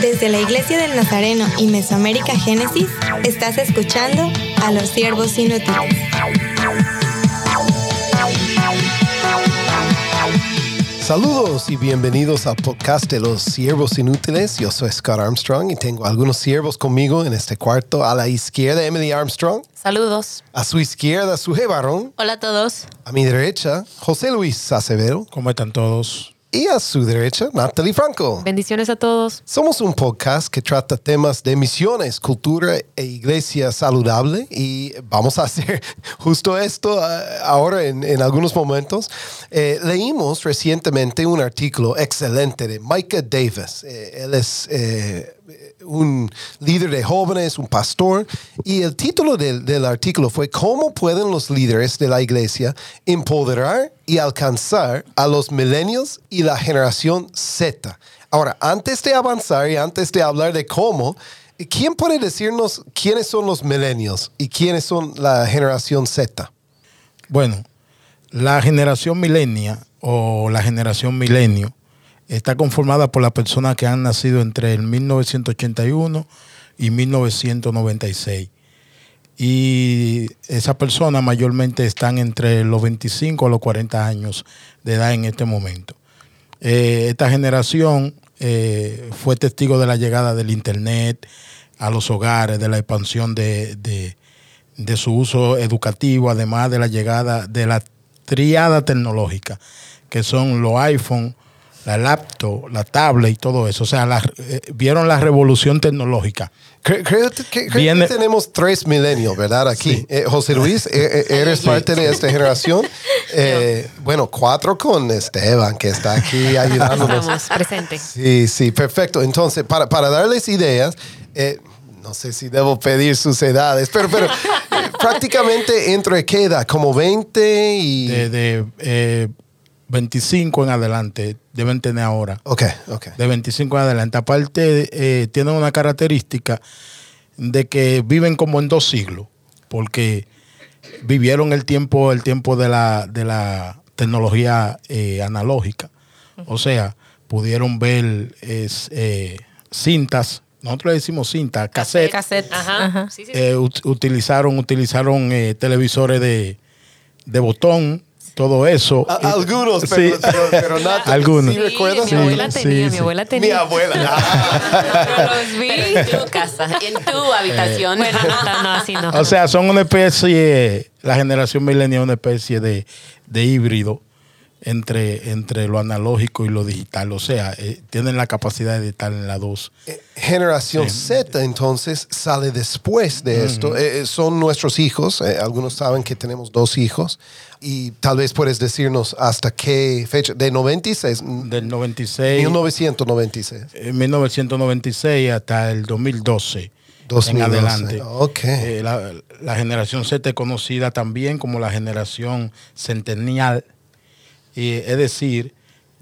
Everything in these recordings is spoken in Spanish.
Desde la Iglesia del Nazareno y Mesoamérica Génesis, estás escuchando a los siervos inútiles. Saludos y bienvenidos al podcast de los siervos inútiles. Yo soy Scott Armstrong y tengo algunos siervos conmigo en este cuarto. A la izquierda, Emily Armstrong. Saludos. A su izquierda, Suje Barón. Hola a todos. A mi derecha, José Luis Acevedo. ¿Cómo están todos? Y a su derecha, Natalie Franco. Bendiciones a todos. Somos un podcast que trata temas de misiones, cultura e iglesia saludable y vamos a hacer justo esto uh, ahora en, en, algunos momentos. Eh, leímos recientemente un artículo excelente de Micah Davis. Eh, él es... Eh, un líder de jóvenes, un pastor, y el título del, del, artículo fue ¿Cómo pueden los líderes de la iglesia empoderar y alcanzar a los millennials y la generación Z? Ahora, antes de avanzar y antes de hablar de cómo, ¿quién puede decirnos quiénes son los millennials y quiénes son la generación Z? Bueno, la generación milenia o la generación milenio está conformada por las personas que han nacido entre el 1981 y 1996. Y esas personas mayormente están entre los 25 a los 40 años de edad en este momento. Eh, esta generación eh, fue testigo de la llegada del Internet a los hogares, de la expansión de, de, de su uso educativo, además de la llegada de la triada tecnológica, que son los iPhone, la laptop, la tablet y todo eso. O sea, la, eh, vieron la revolución tecnológica. Creo, creo que, creo que tenemos tres milenios, ¿verdad? Aquí. Sí. Eh, José Luis, eh, eres parte de esta generación. bueno, cuatro con Esteban, que está aquí ayudándonos. Estamos presentes. Sí, sí, perfecto. Entonces, para, para darles ideas, no sé si debo pedir sus edades, pero, pero prácticamente entre qué edad, como 20 y... De, de 25 en adelante deben tener ahora. Ok, ok. De 25 en adelante. Aparte, eh, tienen una característica de que viven como en dos siglos, porque vivieron el tiempo, el tiempo de la, de la tecnología eh, analógica. O sea, pudieron ver es, eh, cintas, nosotros le decimos cintas, cassette. Cassette, ajá. ajá. Sí, sí. utilizaron utilizaron televisores de, de botón todo eso. A, algunos, pero, Sí. pero, pero Nat, Algunos. ¿sí recuerdas? mi abuela Sí, tenía, sí, mi sí. abuela tenía. Mi abuela. Pero los vi. en tu casa, en tu habitación. Bueno, no, no, así no. O sea, son una especie, la generación milenial, una especie de, de híbrido entre, entre lo analógico y lo digital. O sea, eh, tienen la capacidad de estar en las dos. Generación Z, entonces, sale después de esto. Eh, son nuestros hijos. eh, algunos saben que tenemos dos hijos. Y tal vez puedes decirnos hasta qué fecha. De 96. Del 96, 1996. eh, 1996 hasta el 2012. 2012. En adelante. Ok. Eh, la, la generación Z es conocida también como la generación centenial. Es decir,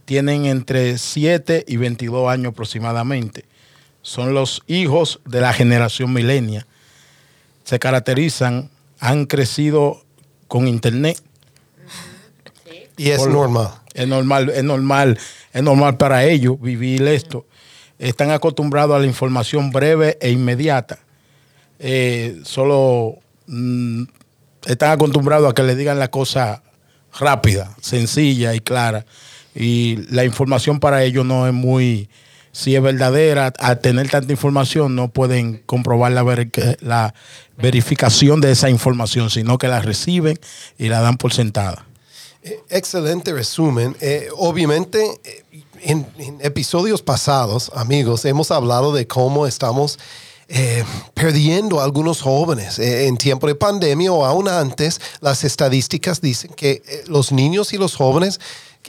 tienen entre 7 y 22 años aproximadamente. Son los hijos de la generación milenia. Se caracterizan, han crecido con internet. Y es Por- normal. Es normal, es normal, es normal para ellos vivir esto. Están acostumbrados a la información breve e inmediata. Eh, solo mm, están acostumbrados a que le digan la cosa rápida, sencilla y clara. Y la información para ellos no es muy, si es verdadera, al tener tanta información no pueden comprobar la, ver- la verificación de esa información, sino que la reciben y la dan por sentada. Eh, Excelente resumen. Eh, obviamente, eh, en episodios pasados, amigos, hemos hablado de cómo estamos eh, perdiendo a algunos jóvenes Eh, en tiempo de pandemia o aún antes. Las estadísticas dicen que eh, los niños y los jóvenes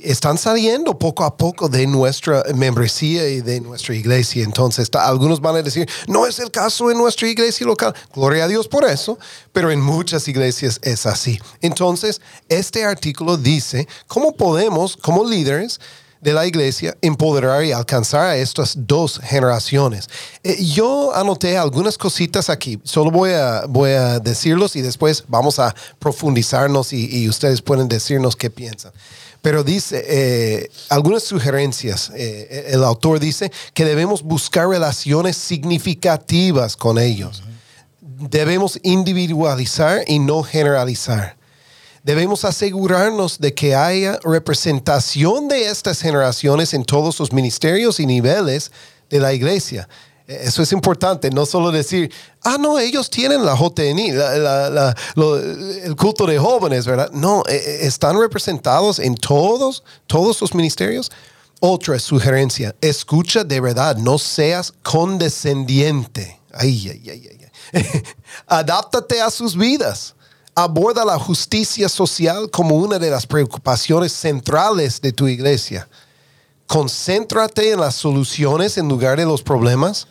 están saliendo poco a poco de nuestra membresía y de nuestra iglesia. Entonces, algunos van a decir, no es el caso en nuestra iglesia local. Gloria a Dios por eso, pero en muchas iglesias es así. Entonces, este artículo dice cómo podemos, como líderes, de la iglesia empoderar y alcanzar a estas dos generaciones. Eh, yo anoté algunas cositas aquí, solo voy a, voy a decirlos y después vamos a profundizarnos y, y ustedes pueden decirnos qué piensan. Pero dice, eh, algunas sugerencias, eh, el autor dice que debemos buscar relaciones significativas con ellos. Debemos individualizar y no generalizar. Debemos asegurarnos de que haya representación de estas generaciones en todos los ministerios y niveles de la iglesia. Eso es importante, no solo decir, ah, no, ellos tienen la JNI, la- la- la- lo- el culto de jóvenes, ¿verdad? No, eh, eh, están representados en todos, todos los ministerios. Otra sugerencia, escucha de verdad, no seas condescendiente. Ay, ay, ay. ay. Adáptate a sus vidas. Aborda la justicia social como una de las preocupaciones centrales de tu iglesia concéntrate en las soluciones en lugar de los problemas.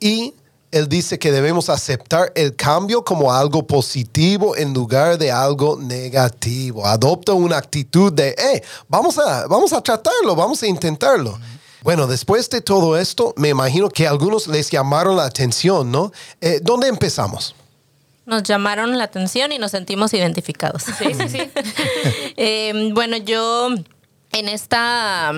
Y él dice que debemos aceptar el cambio como algo positivo en lugar de algo negativo. Adopta una actitud de, eh, vamos a, vamos a tratarlo, vamos a intentarlo. Bueno, después de todo esto, me imagino que algunos les llamaron la atención, ¿no? Eh, ¿Dónde empezamos? Nos llamaron la atención y nos sentimos identificados. Sí, sí, sí. Eh, bueno, yo en esta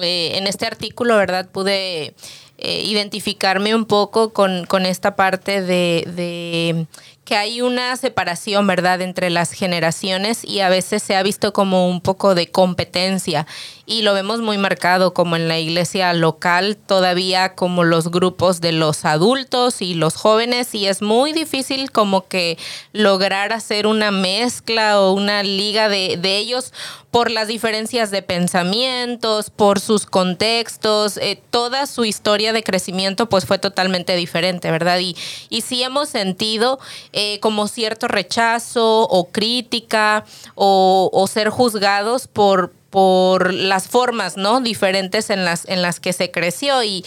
eh, en este artículo, ¿verdad? Pude eh, identificarme un poco con, con esta parte de, de que hay una separación, ¿verdad?, entre las generaciones y a veces se ha visto como un poco de competencia y lo vemos muy marcado como en la iglesia local, todavía como los grupos de los adultos y los jóvenes y es muy difícil como que lograr hacer una mezcla o una liga de, de ellos por las diferencias de pensamientos, por sus contextos, eh, toda su historia de crecimiento pues fue totalmente diferente, ¿verdad? Y, sí hemos sentido eh, como cierto rechazo o crítica o, ser juzgados por por las formas no diferentes en las en las que se creció y,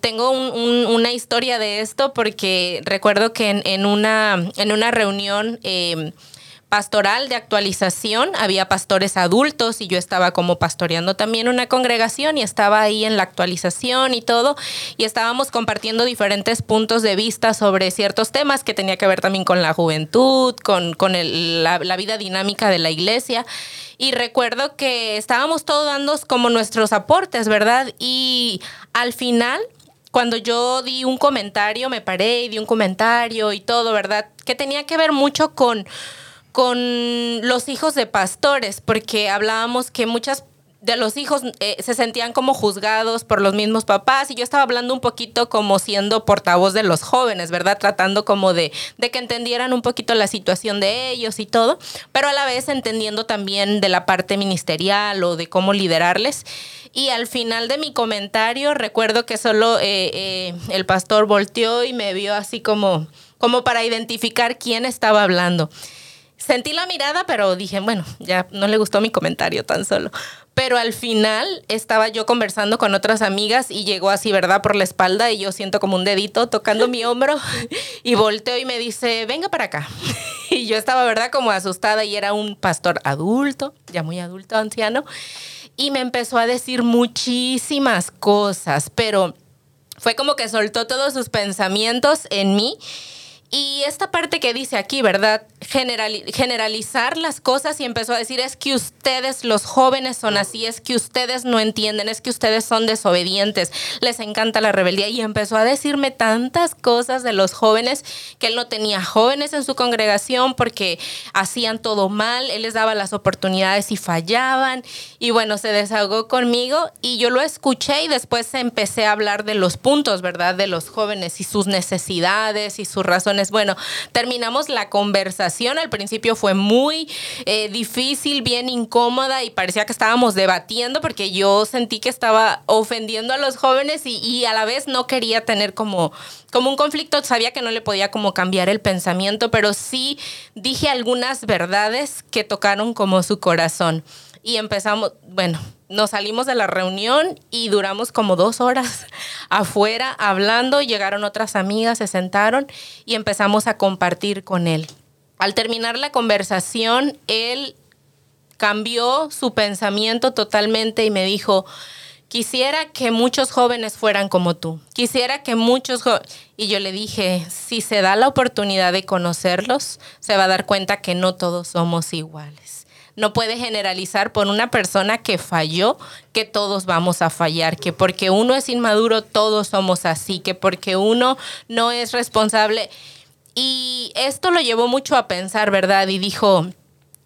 tengo un- una historia de esto porque recuerdo que en, en una en una reunión eh, pastoral de actualización, había pastores adultos y yo estaba como pastoreando también una congregación y estaba ahí en la actualización y todo y estábamos compartiendo diferentes puntos de vista sobre ciertos temas que tenía que ver también con la juventud, con, con el- la, la vida dinámica de la iglesia. Y recuerdo que estábamos todos dando como nuestros aportes, ¿verdad? Y al final cuando yo di un comentario, me paré y di un comentario y todo, ¿verdad? Que tenía que ver mucho con, con los hijos de pastores, porque hablábamos que muchas de los hijos eh, se sentían como juzgados por los mismos papás y yo estaba hablando un poquito como siendo portavoz de los jóvenes, ¿verdad? Tratando como de, de que entendieran un poquito la situación de ellos y todo, pero a la vez entendiendo también de la parte ministerial o de cómo liderarles. Y al final de mi comentario recuerdo que solo eh, eh, el pastor volteó y me vio así como, como para identificar quién estaba hablando. Sentí la mirada, pero dije, bueno, ya no le gustó mi comentario tan solo. Pero al final estaba yo conversando con otras amigas y llegó así, ¿verdad? Por la espalda y yo siento como un dedito tocando mi hombro y volteo y me dice, venga para acá. Y yo estaba, ¿verdad? Como asustada y era un pastor adulto, ya muy adulto, anciano. Y me empezó a decir muchísimas cosas, pero fue como que soltó todos sus pensamientos en mí. Y esta parte que dice aquí, ¿verdad? Generali- generalizar las cosas y empezó a decir, es que ustedes, los jóvenes, son así, es que ustedes no entienden, es que ustedes son desobedientes, les encanta la rebeldía. Y empezó a decirme tantas cosas de los jóvenes, que él no tenía jóvenes en su congregación porque hacían todo mal, él les daba las oportunidades y fallaban. Y bueno, se desahogó conmigo y yo lo escuché y después empecé a hablar de los puntos, ¿verdad? De los jóvenes y sus necesidades y sus razones. Bueno, terminamos la conversación. Al principio fue muy eh, difícil, bien incómoda y parecía que estábamos debatiendo porque yo sentí que estaba ofendiendo a los jóvenes y, y a la vez no quería tener como, como un conflicto. Sabía que no le podía como cambiar el pensamiento, pero sí dije algunas verdades que tocaron como su corazón. Y empezamos, bueno, nos salimos de la reunión y duramos como dos horas afuera hablando. Llegaron otras amigas, se sentaron y empezamos a compartir con él. Al terminar la conversación, él cambió su pensamiento totalmente y me dijo, quisiera que muchos jóvenes fueran como tú, quisiera que muchos. Y yo le dije, si se da la oportunidad de conocerlos, se va a dar cuenta que no todos somos iguales. No puede generalizar por una persona que falló que todos vamos a fallar, que porque uno es inmaduro todos somos así, que porque uno no es responsable. Y esto lo llevó mucho a pensar, ¿verdad? Y dijo,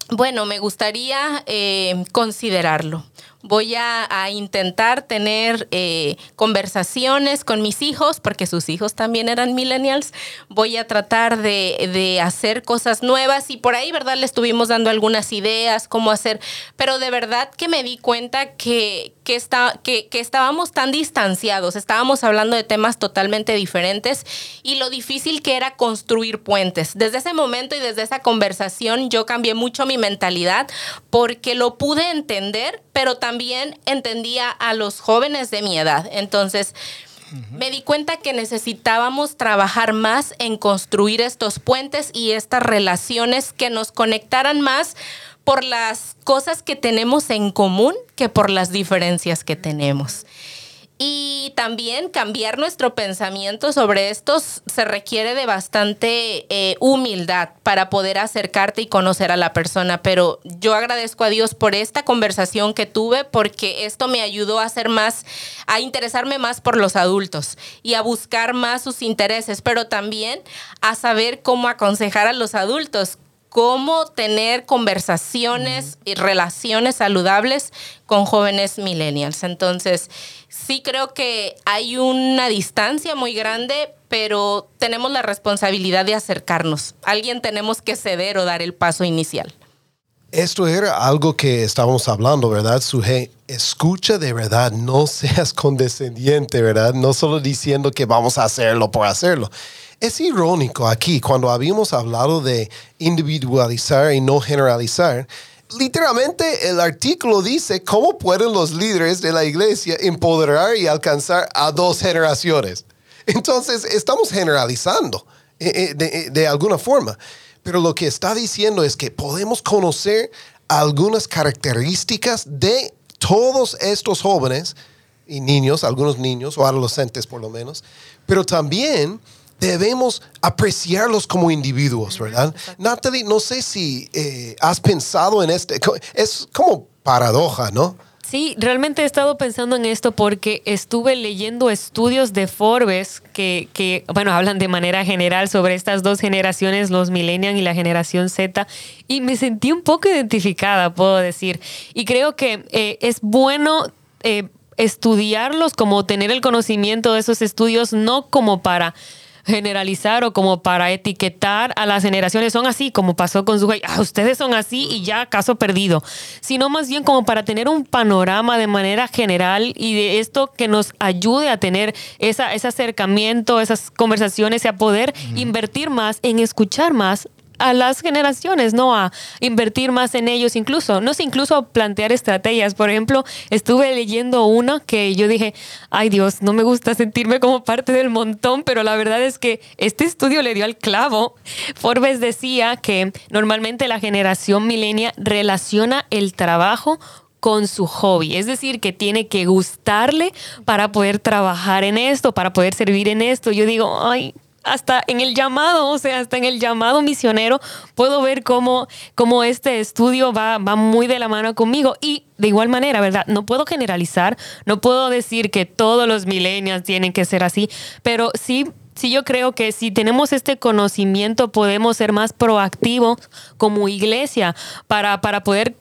bueno, me gustaría eh, considerarlo. Voy a, a intentar tener eh, conversaciones con mis hijos, porque sus hijos también eran millennials. Voy a tratar de, de hacer cosas nuevas y por ahí, ¿verdad? Le estuvimos dando algunas ideas, cómo hacer, pero de verdad que me di cuenta que, que, está, que, que estábamos tan distanciados, estábamos hablando de temas totalmente diferentes y lo difícil que era construir puentes. Desde ese momento y desde esa conversación yo cambié mucho mi mentalidad porque lo pude entender, pero también entendía a los jóvenes de mi edad. Entonces, me di cuenta que necesitábamos trabajar más en construir estos puentes y estas relaciones que nos conectaran más por las cosas que tenemos en común que por las diferencias que tenemos. Y también cambiar nuestro pensamiento sobre estos se requiere de bastante eh, humildad para poder acercarte y conocer a la persona. Pero yo agradezco a Dios por esta conversación que tuve porque esto me ayudó a hacer más, a interesarme más por los adultos y a buscar más sus intereses, pero también a saber cómo aconsejar a los adultos cómo tener conversaciones y relaciones saludables con jóvenes millennials. Entonces, sí creo que hay una distancia muy grande, pero tenemos la responsabilidad de acercarnos. Alguien tenemos que ceder o dar el paso inicial. Esto era algo que estábamos hablando, ¿verdad? Suje, escucha de verdad, no seas condescendiente, ¿verdad? No solo diciendo que vamos a hacerlo por hacerlo. Es irónico aquí, cuando habíamos hablado de individualizar y no generalizar, literalmente el artículo dice cómo pueden los líderes de la iglesia empoderar y alcanzar a dos generaciones. Entonces, estamos generalizando eh, eh, eh, de alguna forma. Pero lo que está diciendo es que podemos conocer algunas características de todos estos jóvenes y niños, algunos niños o adolescentes por lo menos, pero también debemos apreciarlos como individuos, ¿verdad? Natalie, no sé si eh, has pensado en este, es como paradoja, ¿no? Sí, realmente he estado pensando en esto porque estuve leyendo estudios de Forbes que, que, bueno, hablan de manera general sobre estas dos generaciones, los millennials y la generación Z, y me sentí un poco identificada, puedo decir. Y creo que eh, es bueno eh, estudiarlos, como tener el conocimiento de esos estudios, no como para generalizar o como para etiquetar a las generaciones son así, como pasó con su ah, ustedes son así y ya caso perdido, sino más bien como para tener un panorama de manera general y de esto que nos ayude a tener esa, ese acercamiento, esas conversaciones y a poder invertir más en escuchar más a las generaciones, ¿no? A invertir más en ellos incluso, no sé, incluso plantear estrategias. Por ejemplo, estuve leyendo una que yo dije, ay Dios, no me gusta sentirme como parte del montón, pero la verdad es que este estudio le dio al clavo. Forbes decía que normalmente la generación milenia relaciona el trabajo con su hobby. Es decir, que tiene que gustarle para poder trabajar en esto, para poder servir en esto. Yo digo, ay, hasta en el llamado, o sea, hasta en el llamado misionero, puedo ver cómo, cómo este estudio va, va muy de la mano conmigo. Y de igual manera, ¿verdad? No puedo generalizar, no puedo decir que todos los millennials tienen que ser así, pero sí sí yo creo que si tenemos este conocimiento podemos ser más proactivos como iglesia para, para poder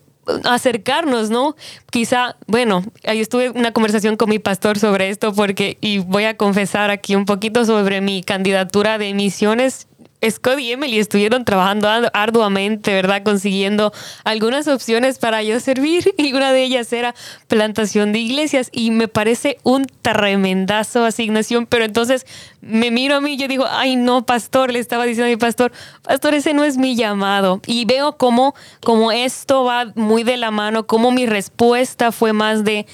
acercarnos, ¿no? Quizá, bueno, ahí estuve una conversación con mi pastor sobre esto porque, y voy a confesar aquí un poquito sobre mi candidatura de misiones. Scott y Emily estuvieron trabajando arduamente, ¿verdad? Consiguiendo algunas opciones para yo servir y una de ellas era plantación de iglesias y me parece un tremendazo asignación, pero entonces me miro a mí y yo digo, ay no, pastor, le estaba diciendo a mi pastor, pastor, ese no es mi llamado. Y veo cómo, cómo esto va muy de la mano, cómo mi respuesta fue más de,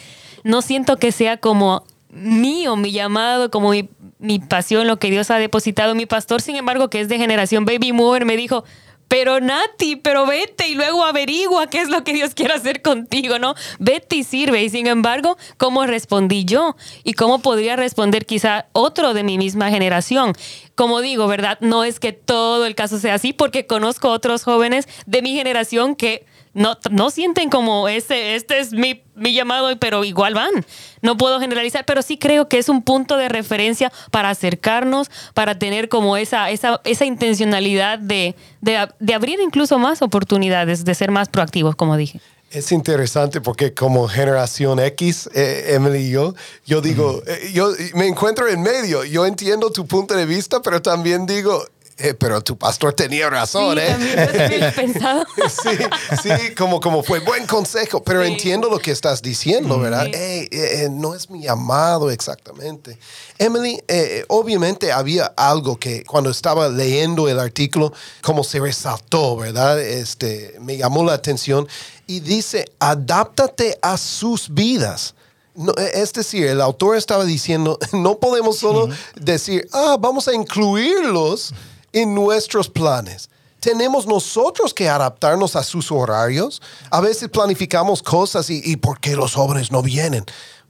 no siento que sea como mío, mi llamado, como mi, pasión, lo que Dios ha depositado. Mi pastor, sin embargo, que es de generación baby mover, me dijo, pero Nati, pero vete y luego averigua qué es lo que Dios quiere hacer contigo, ¿no? Vete y sirve. Y sin embargo, ¿cómo respondí yo? ¿Y cómo podría responder quizá otro de mi misma generación? Como digo, ¿verdad? No es que todo el caso sea así, porque conozco otros jóvenes de mi generación que no, no sienten como este, este es mi, mi llamado, pero igual van. No puedo generalizar, pero sí creo que es un punto de referencia para acercarnos, para tener como esa, esa, esa intencionalidad de, de, de abrir incluso más oportunidades, de ser más proactivos, como dije. Es interesante porque como generación X, eh, Emily y yo, yo digo, eh, yo me encuentro en medio. Yo entiendo tu punto de vista, pero también digo, eh, pero tu pastor tenía razón, Sí, ¿eh? pensado. Sí, sí, como, como fue buen consejo, pero entiendo lo que estás diciendo, ¿verdad? Sí. Eh, eh, no es mi llamado exactamente. Emily, eh, obviamente había algo que cuando estaba leyendo el artículo, como se resaltó, ¿verdad? Este, me llamó la atención y dice, adáptate a sus vidas. No, eh, es decir, el autor estaba diciendo, no podemos solo decir, ah, vamos a incluirlos en nuestros planes. Tenemos nosotros que adaptarnos a sus horarios. A veces planificamos cosas y, ¿y por qué los jóvenes no vienen?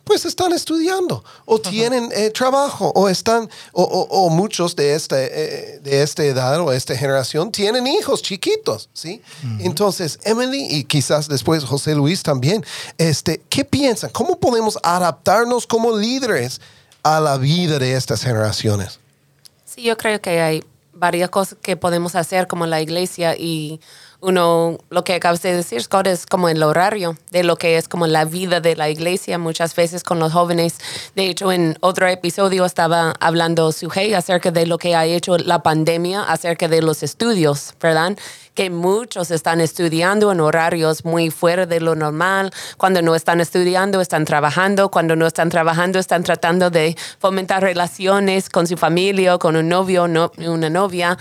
Pues están estudiando o tienen eh, trabajo o están, o, o- o muchos de esta, eh, de esta edad o esta generación tienen hijos chiquitos, ¿sí? Entonces, Emily y quizás después José Luis también, este, ¿qué piensan? ¿Cómo podemos adaptarnos como líderes a la vida de estas generaciones? Sí, yo creo que hay varias cosas que podemos hacer como la iglesia y uno, lo que acabas de decir, Scott, es como el horario de lo que es como la vida de la iglesia muchas veces con los jóvenes. De hecho, en otro episodio estaba hablando Sujei acerca de lo que ha hecho la pandemia acerca de los estudios, ¿verdad? Que muchos están estudiando en horarios muy fuera de lo normal. Cuando no están estudiando, están trabajando. Cuando no están trabajando, están tratando de fomentar relaciones con su familia, con un novio, no, una novia.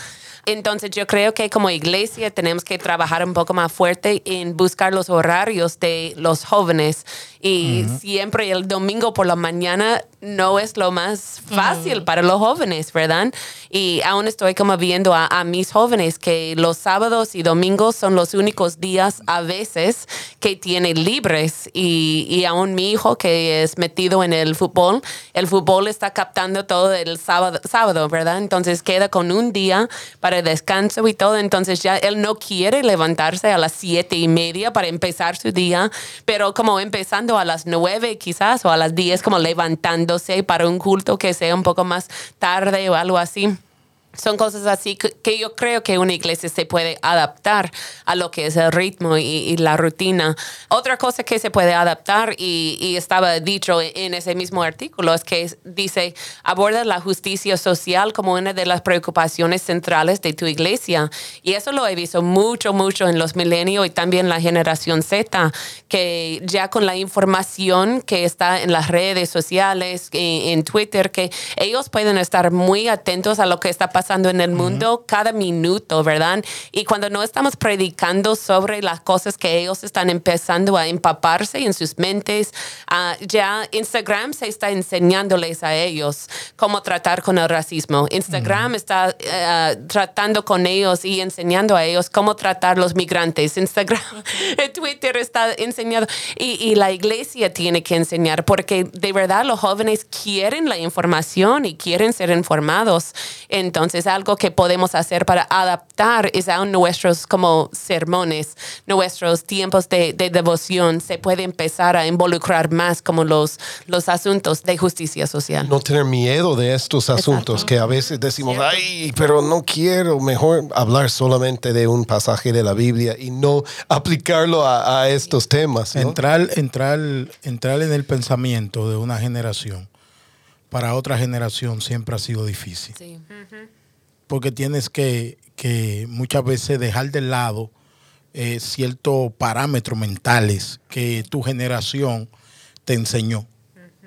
Entonces yo creo que como iglesia tenemos que trabajar un poco más fuerte en buscar los horarios de los jóvenes y siempre el domingo por la mañana no es lo más fácil para los jóvenes, ¿verdad? Y aún estoy como viendo a, a mis jóvenes que los sábados y domingos son los únicos días a veces que tienen libres y, y aún mi hijo que es metido en el fútbol, el fútbol está captando todo el sábado, sábado ¿verdad? Entonces queda con un día para descanso y todo, entonces ya él no quiere levantarse a las siete y media para empezar su día, pero como empezando a las nueve quizás o a las diez como levantándose para un culto que sea un poco más tarde o algo así. Son cosas así que, yo creo que una iglesia se puede adaptar a lo que es el ritmo y, la rutina. Otra cosa que se puede adaptar, y, estaba dicho en ese mismo artículo, es que dice, aborda la justicia social como una de las preocupaciones centrales de tu iglesia. Y eso lo he visto mucho, mucho en los milenios y también la generación Z, que ya con la información que está en las redes sociales, en, en Twitter, que ellos pueden estar muy atentos a lo que está pasando en el mundo cada minuto, ¿verdad? Y cuando no estamos predicando sobre las cosas que ellos están empezando a empaparse en sus mentes, ah, ya Instagram se está enseñándoles a ellos cómo tratar con el racismo. Instagram está eh, tratando con ellos y enseñando a ellos cómo tratar los migrantes. Instagram, Twitter está enseñando y, y la iglesia tiene que enseñar porque de verdad los jóvenes quieren la información y quieren ser informados. Entonces algo que podemos hacer para adaptar es a nuestros como sermones, nuestros tiempos de, de devoción. Se puede empezar a involucrar más como los, los asuntos de justicia social. no tener miedo de estos asuntos que a veces decimos, ay, pero no quiero, mejor hablar solamente de un pasaje de la Biblia y no aplicarlo a, a estos temas. ¿no? Entrar, entrar, entrar en el pensamiento de una generación para otra generación siempre ha sido difícil. Sí. Porque tienes que, que muchas veces dejar de lado eh, ciertos parámetros mentales que tu generación te enseñó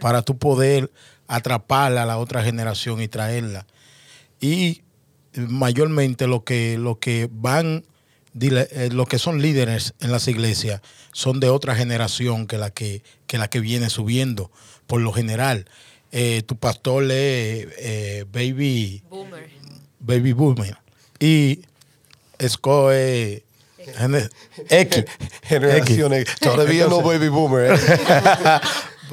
para tú poder atraparla a la otra generación y traerla. Y mayormente lo que, lo que van, eh, lo que son líderes en las iglesias son de otra generación que la que, que la que viene subiendo. Por lo general, eh, tu pastor lee eh, Baby Boomer. Baby Boomer. Y SCO es X. Generación X. Todavía no baby boomer. ¿eh?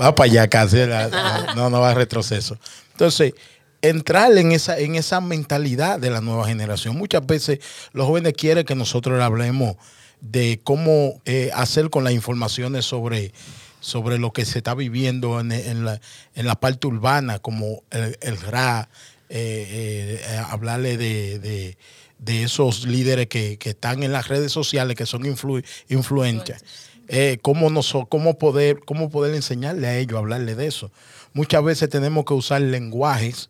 va para allá casi. la- no, no va a retroceso. Entonces, entrar en esa, en esa mentalidad de la nueva generación. Muchas veces los jóvenes quieren que nosotros le hablemos de cómo eh, hacer con las informaciones sobre, sobre lo que se está viviendo en, en la, en la parte urbana, como el, el RA, eh, eh, hablarle de, de- de esos líderes que, que están en las redes sociales, que son influ- influencers. Eh, cómo, noso- cómo, poder, cómo poder enseñarle a ellos a hablarle de eso. Muchas veces tenemos que usar lenguajes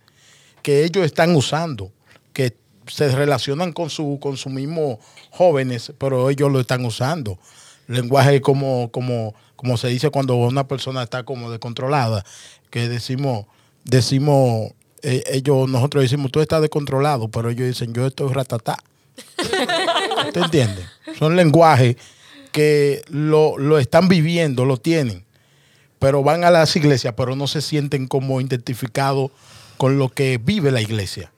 que ellos están usando, que se relacionan con su, con su mismo jóvenes, pero ellos lo están usando. Lenguaje como, como, como se dice cuando una persona está como descontrolada, que decimos, decimos, ellos, nosotros decimos, tú estás descontrolado, pero ellos dicen, yo estoy ratatá. ¿Te entiendes? Son lenguajes que lo, lo están viviendo, lo tienen, pero van a las iglesias, pero no se sienten como identificados con lo que vive la iglesia.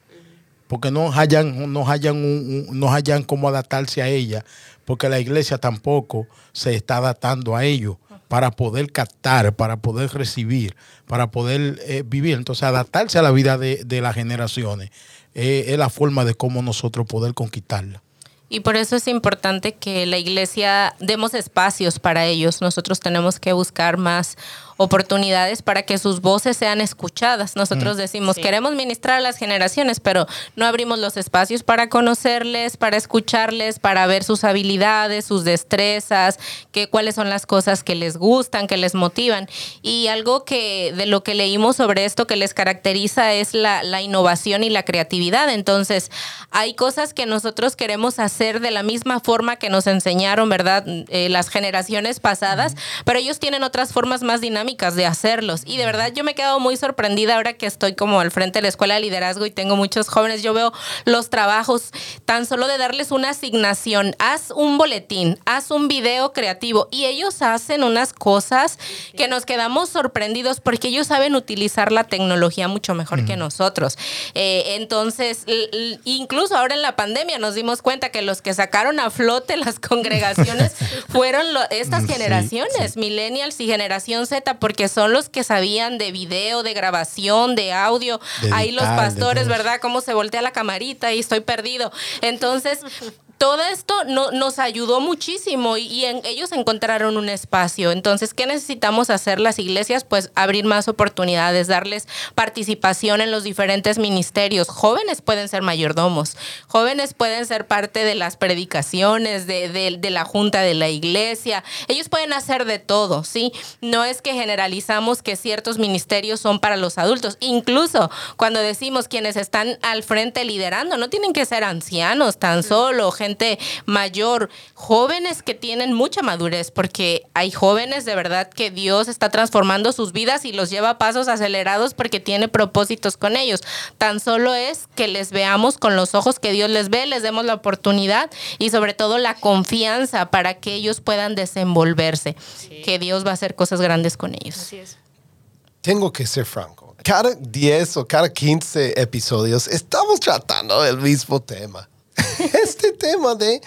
Porque no hayan, no hayan, un- un- no hayan cómo adaptarse a ella, porque la iglesia tampoco se está adaptando a ellos para poder captar, para poder recibir, para poder eh, vivir. Entonces, adaptarse a la vida de, de las generaciones eh, es la forma de cómo nosotros poder conquistarla. Y por eso es importante que la iglesia demos espacios para ellos. Nosotros tenemos que buscar más oportunidades para que sus voces sean escuchadas. Nosotros decimos, queremos ministrar a las generaciones, pero no abrimos los espacios para conocerles, para escucharles, para ver sus habilidades, sus destrezas, que, cuáles son las cosas que les gustan, que les motivan. Y algo que de lo que leímos sobre esto que les caracteriza es la, la innovación y la creatividad. Entonces, hay cosas que nosotros queremos hacer de la misma forma que nos enseñaron, ¿verdad? Eh, las generaciones pasadas, pero ellos tienen otras formas más dinámicas de hacerlos. Y de verdad yo me he quedado muy sorprendida ahora que estoy como al frente de la escuela de liderazgo y tengo muchos jóvenes. Yo veo los trabajos tan solo de darles una asignación, haz un boletín, haz un video creativo y ellos hacen unas cosas que nos quedamos sorprendidos porque ellos saben utilizar la tecnología mucho mejor que nosotros. Eh, entonces, incluso ahora en la pandemia nos dimos cuenta que los que sacaron a flote las congregaciones fueron lo- estas Sí, generaciones, millennials y generación Z, porque son los que sabían de video, de grabación, de audio. De Ahí los pastores. ¿verdad? Cómo se voltea la camarita y estoy perdido. Entonces, todo esto no- nos ayudó muchísimo y, y en- ellos encontraron un espacio. Entonces, ¿qué necesitamos hacer las iglesias? Pues abrir más oportunidades, darles participación en los diferentes ministerios. Jóvenes pueden ser mayordomos, jóvenes pueden ser parte de las predicaciones, de, de- de la junta de la iglesia. Ellos pueden hacer de todo, ¿sí? No es que generalizamos que ciertos ministerios son para los adultos. Incluso cuando decimos quienes están al frente liderando, no tienen que ser ancianos tan solo, gente mayor, jóvenes que tienen mucha madurez, porque hay jóvenes de verdad que Dios está transformando sus vidas y los lleva a pasos acelerados porque tiene propósitos con ellos. Tan solo es que les veamos con los ojos que Dios les ve, les demos la oportunidad y sobre todo la confianza para que ellos puedan desenvolverse, que Dios va a hacer cosas grandes con ellos. Así es. Tengo que ser franco. Cada 10 o cada 15 episodios estamos tratando el mismo tema. Este tema de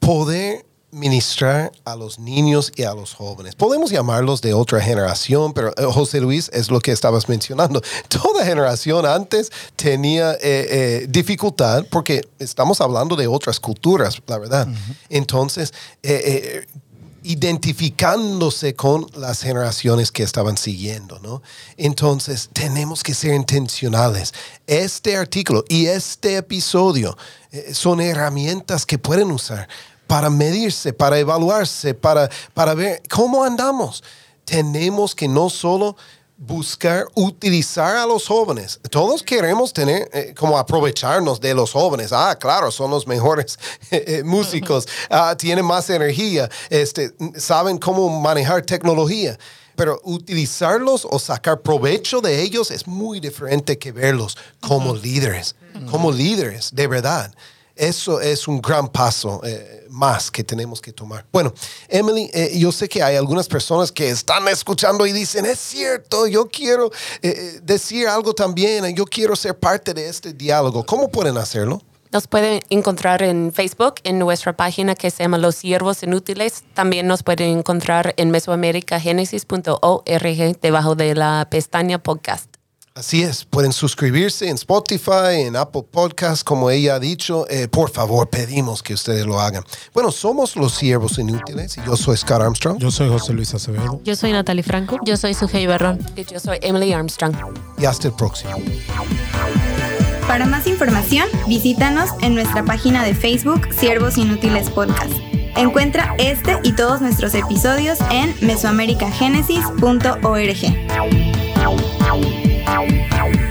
poder ministrar a los niños y a los jóvenes. Podemos llamarlos de otra generación, pero eh, José Luis es lo que estabas mencionando. Toda generación antes tenía eh, eh, dificultad porque estamos hablando de otras culturas, la verdad. Entonces, eh, eh, identificándose con las generaciones que estaban siguiendo, ¿no? Entonces, tenemos que ser intencionales. Este artículo y este episodio eh, son herramientas que pueden usar para medirse, para evaluarse, para, para ver cómo andamos. Tenemos que no solo buscar utilizar a los jóvenes. Todos queremos tener, eh, como aprovecharnos de los jóvenes. Ah, claro, son los mejores eh, eh, músicos, ah, tienen más energía, este, saben cómo manejar tecnología. Pero utilizarlos o sacar provecho de ellos es muy diferente que verlos como líderes, como líderes, de verdad. Eso es un gran paso eh, más que tenemos que tomar. Bueno, Emily, eh, yo sé que hay algunas personas que están escuchando y dicen, es cierto, yo quiero eh, decir algo también, yo quiero ser parte de este diálogo. ¿Cómo pueden hacerlo? Nos pueden encontrar en Facebook, en nuestra página que se llama Los Siervos Inútiles. También nos pueden encontrar en mesoamericagenesis.org debajo de la pestaña podcast. Así es, pueden suscribirse en Spotify, en Apple Podcasts, como ella ha dicho. Eh, por favor, pedimos que ustedes lo hagan. Bueno, somos los siervos inútiles y yo soy Scott Armstrong. Yo soy José Luis Acevedo. Yo soy Natalie Franco. Yo soy Sujei Barrón. Y yo soy Emily Armstrong. Y hasta el próximo. Para más información, visítanos en nuestra página de Facebook Siervos Inútiles Podcast. Encuentra este y todos nuestros episodios en mesoamericagenesis.org.